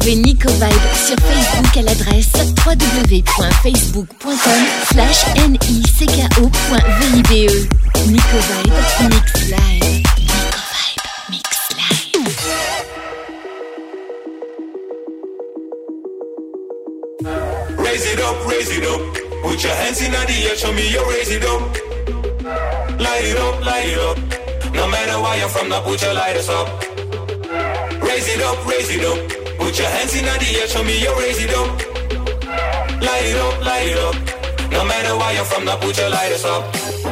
Retrouvez Nico Vibe sur Facebook à l'adresse www.facebook.com slash nicko.vibe. Nico Vibe Nico Vibe Mix Live. Raise it up, raise it up. Put your hands in the air, show me your raise it up. Light it up, light it up. No matter where you're from, now put your lighters up. Raise it up, raise it up. Put your hands in the air, show me your raise it up. Light it up, light it up. No matter where you're from, now put your lighters up.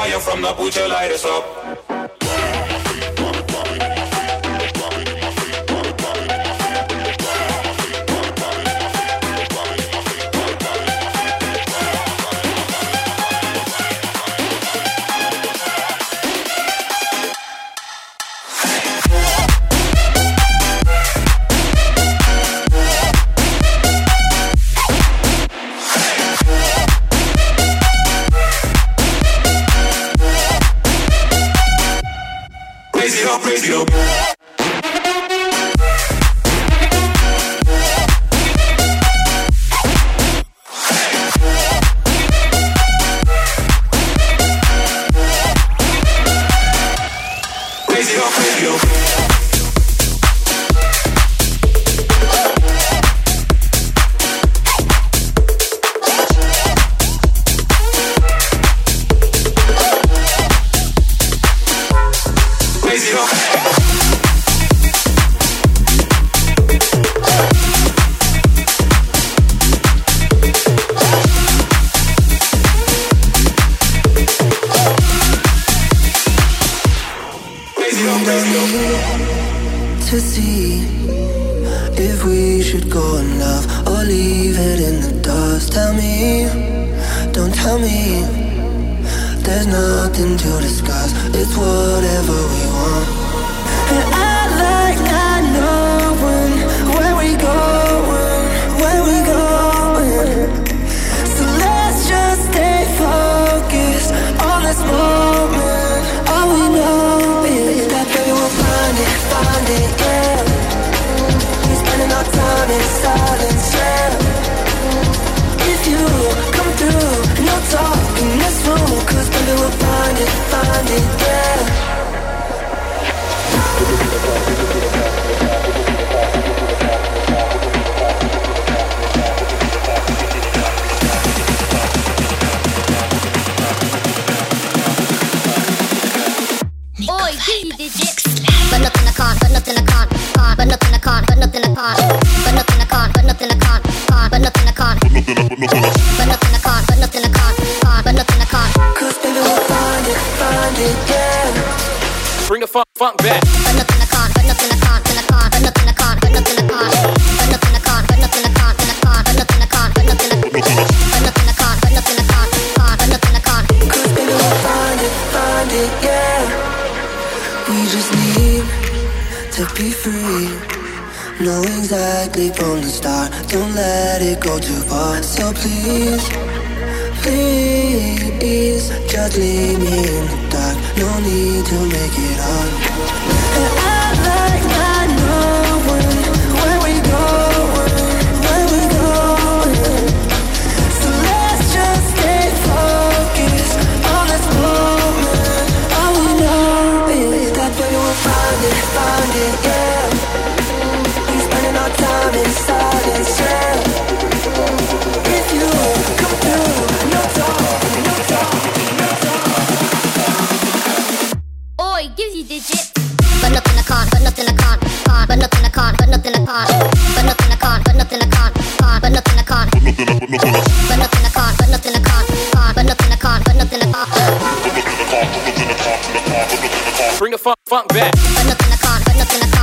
fire from the put your lighters up. Let's. it, find it, yeah. comfortable. So please, please, just leave me in the dark. No need to make it hard. Bring the funk, funk back.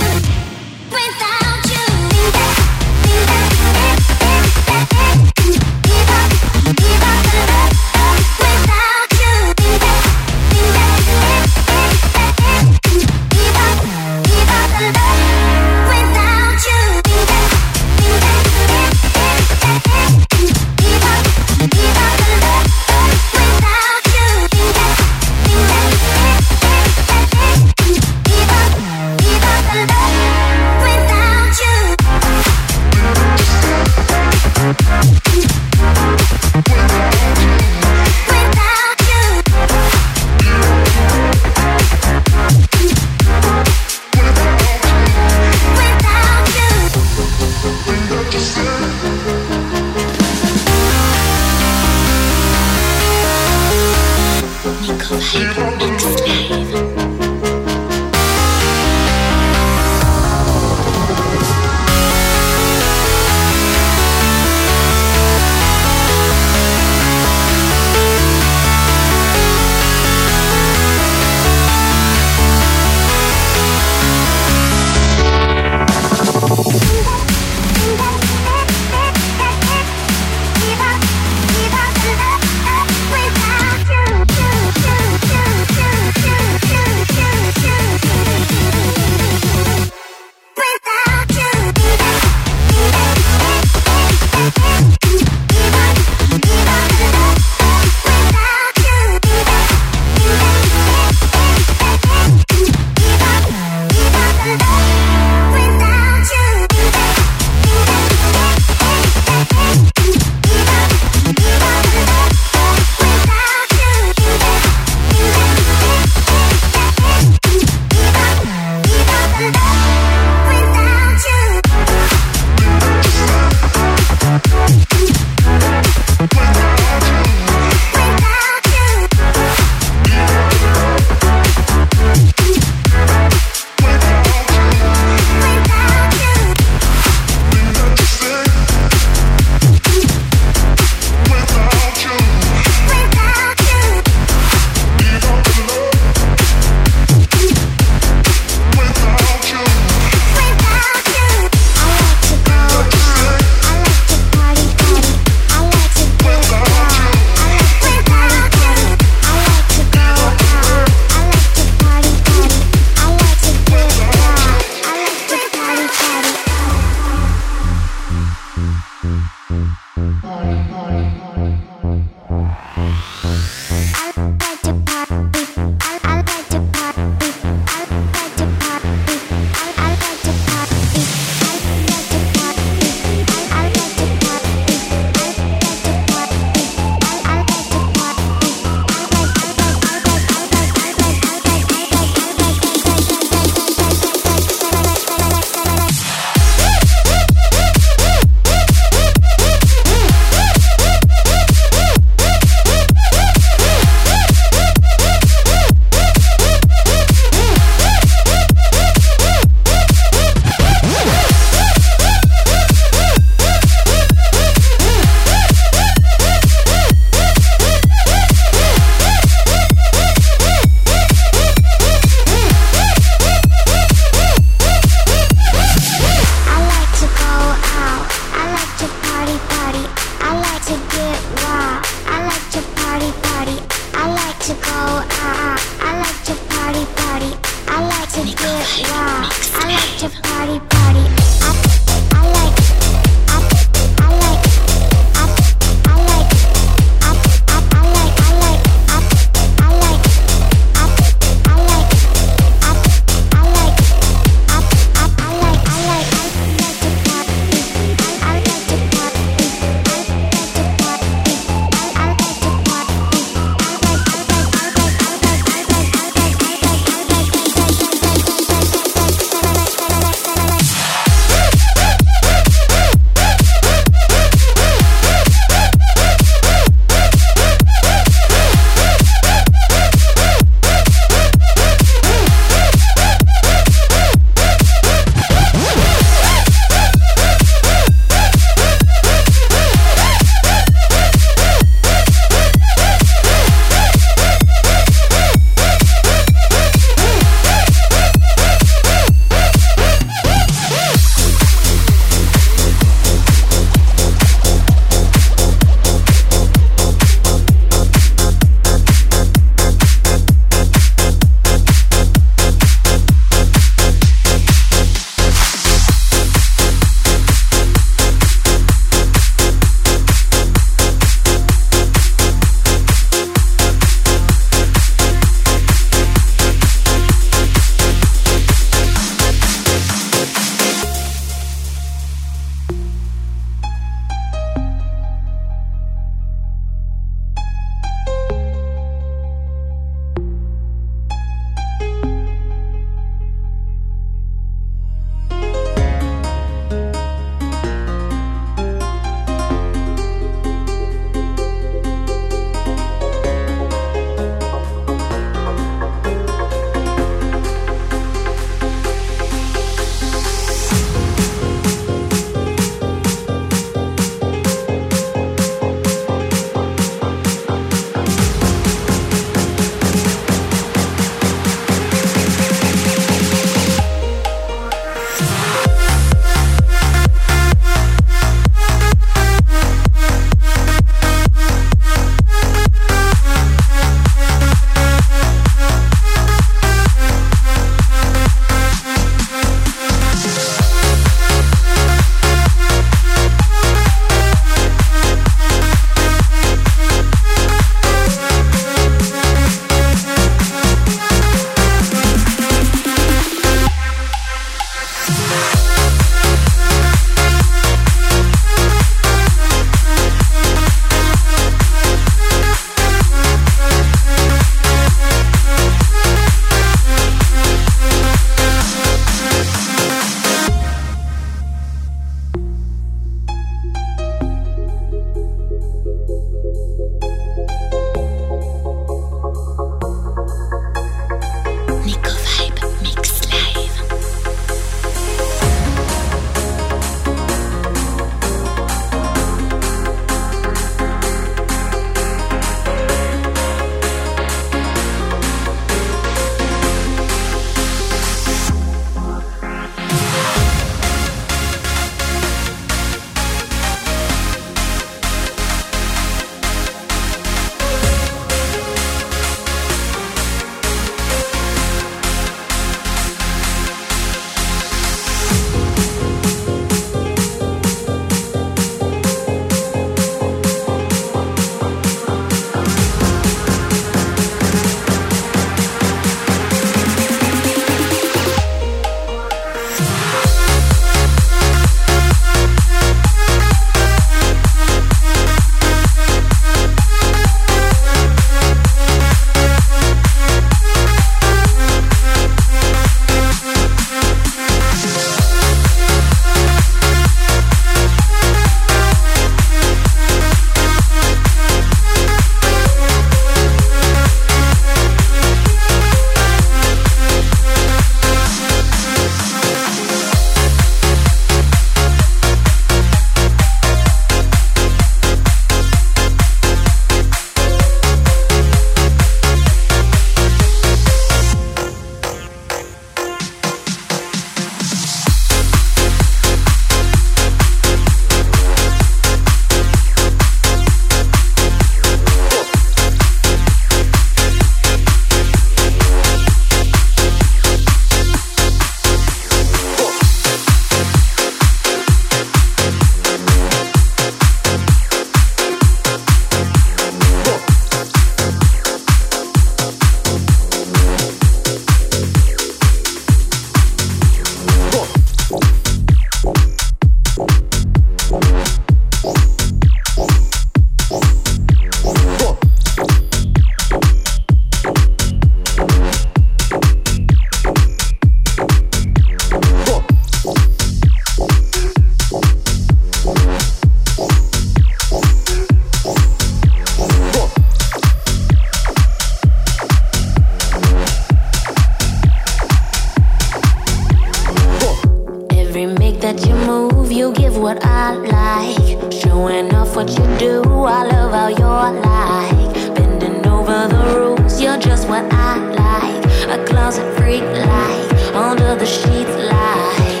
what I like. Showing off what you do, I love how you're like. Bending over the rules, you're just what I like. A closet freak like, under the sheets like.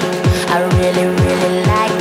I really, really like.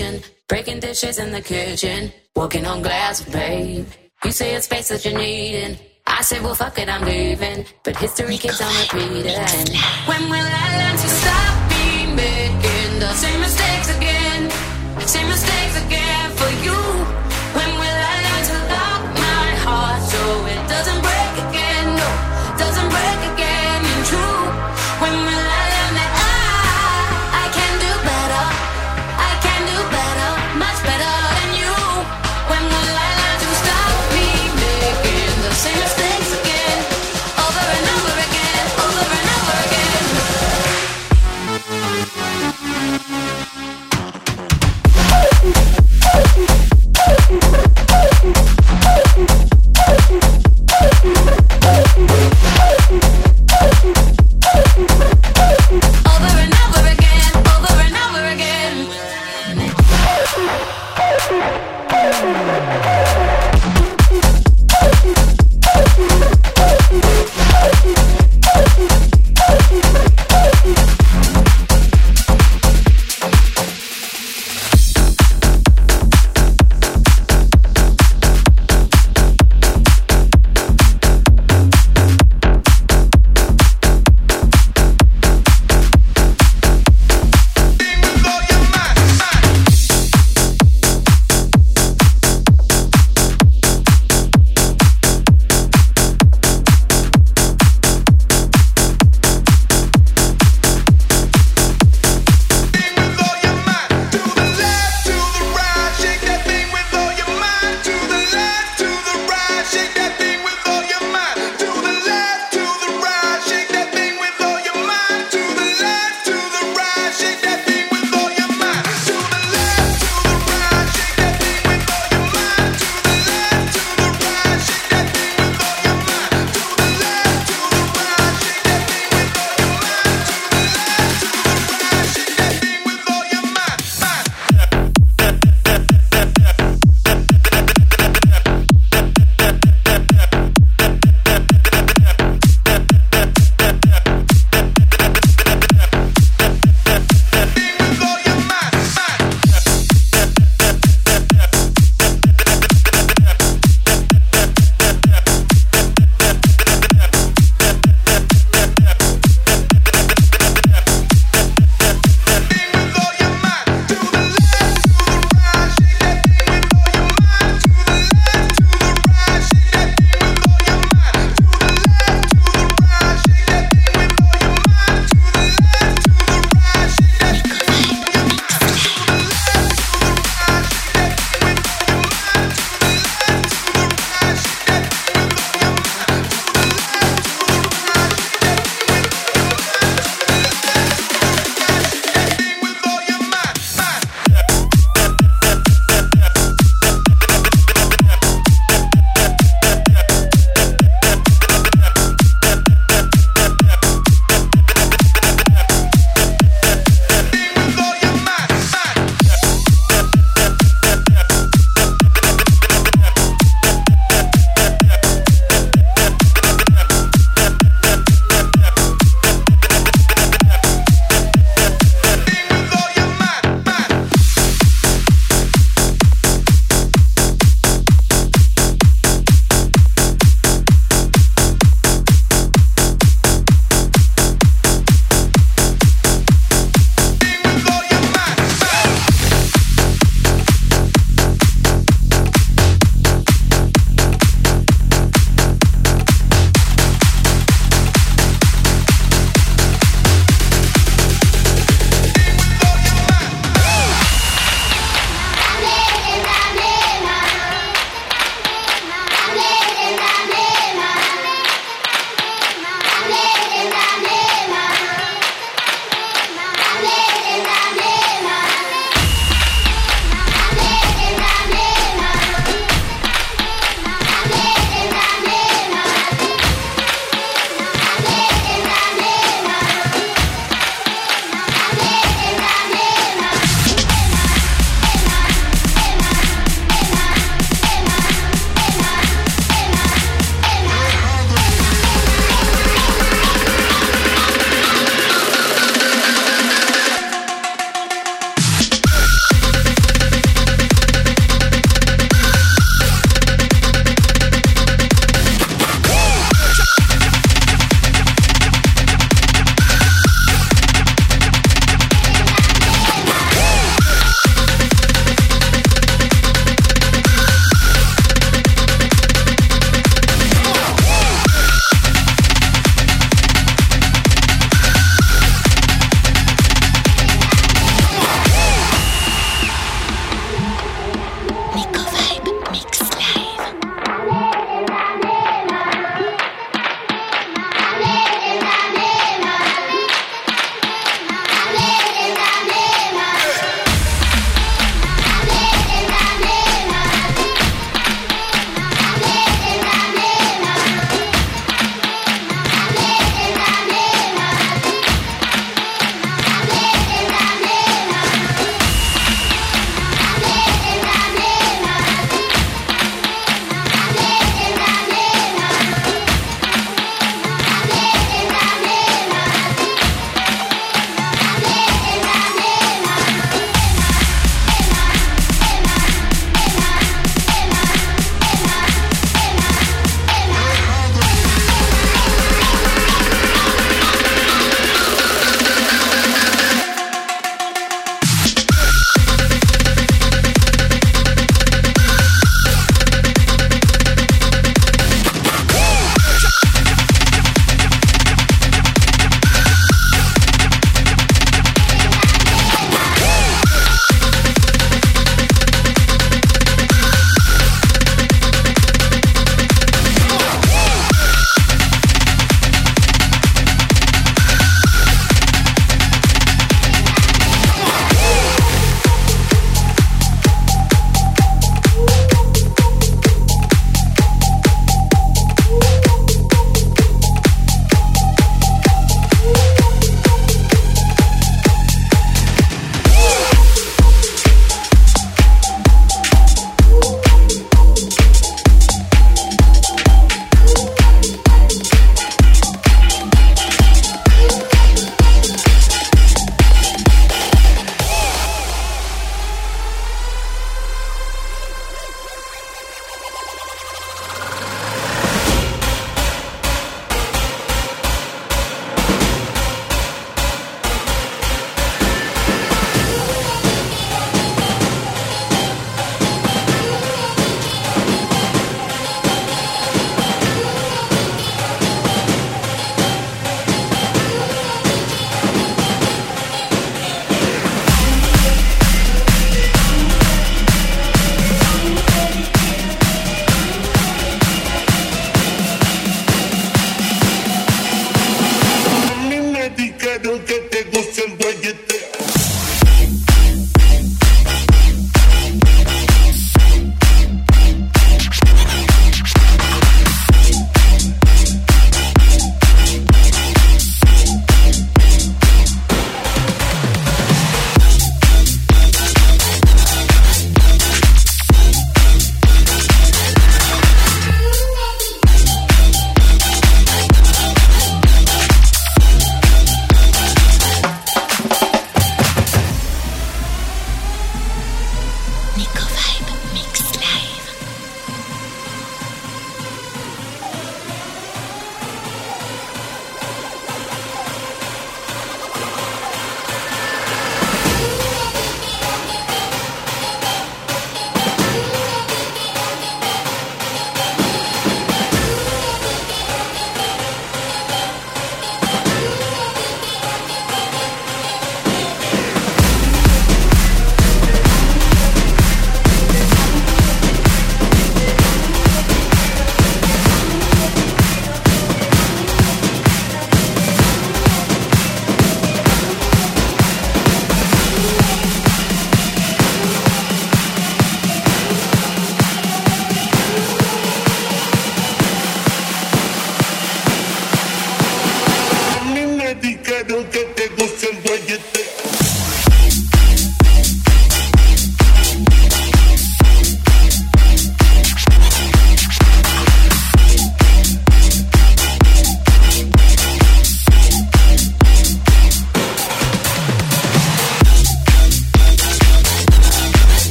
Be. Breaking dishes in the kitchen, walking on glass, babe. You say it's space that you're needing. I said, well, fuck it, I'm leaving. But history keeps on repeating. When will I learn to stop being making the same mistakes again? Same mistakes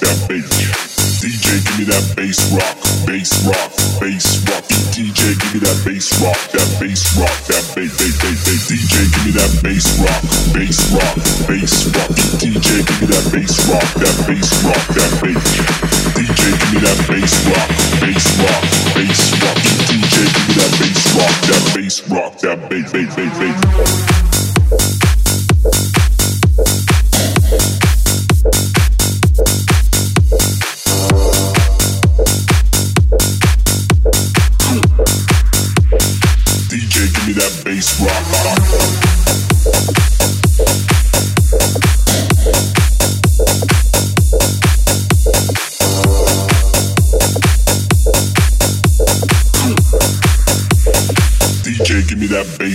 that bass. DJ, give me that bass rock, bass rock, bass rock. DJ, give me that bass rock, that bass rock, that bass, bass, bass, bass. DJ, give me that bass rock, bass rock, bass rock. DJ, give me that bass rock, that bass rock, that bass. DJ, give me that bass rock, bass rock, bass rock. DJ, give me that bass rock, that bass rock, that bass, bass, bass, bass.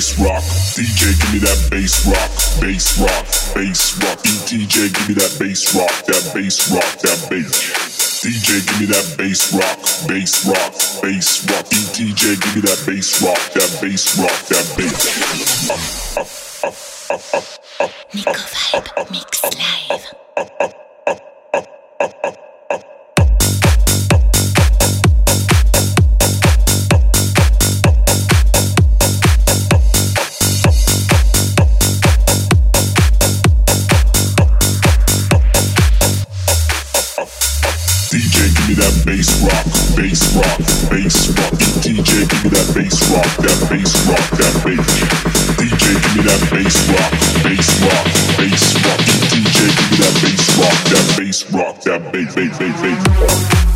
Bass rock. DJ, give me that bass rock. Bass rock, bass rock. DJ, give me that bass rock. That bass rock, that bass. DJ, give me that bass rock. Bass rock, bass rock. DJ, give me that bass rock. That bass rock, that bass. Nico Vibe Mix Live. Bass rock, bass rock, bass rock. DJ, give me that bass rock, that bass rock, that bass. DJ, give me that bass rock, bass rock, bass rock. DJ, give me that bass rock, that bass rock, that bass, bass, bass, bass.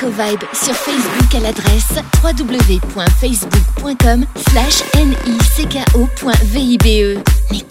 Sur Facebook à l'adresse www.facebook.com slash nico.vibe. Nico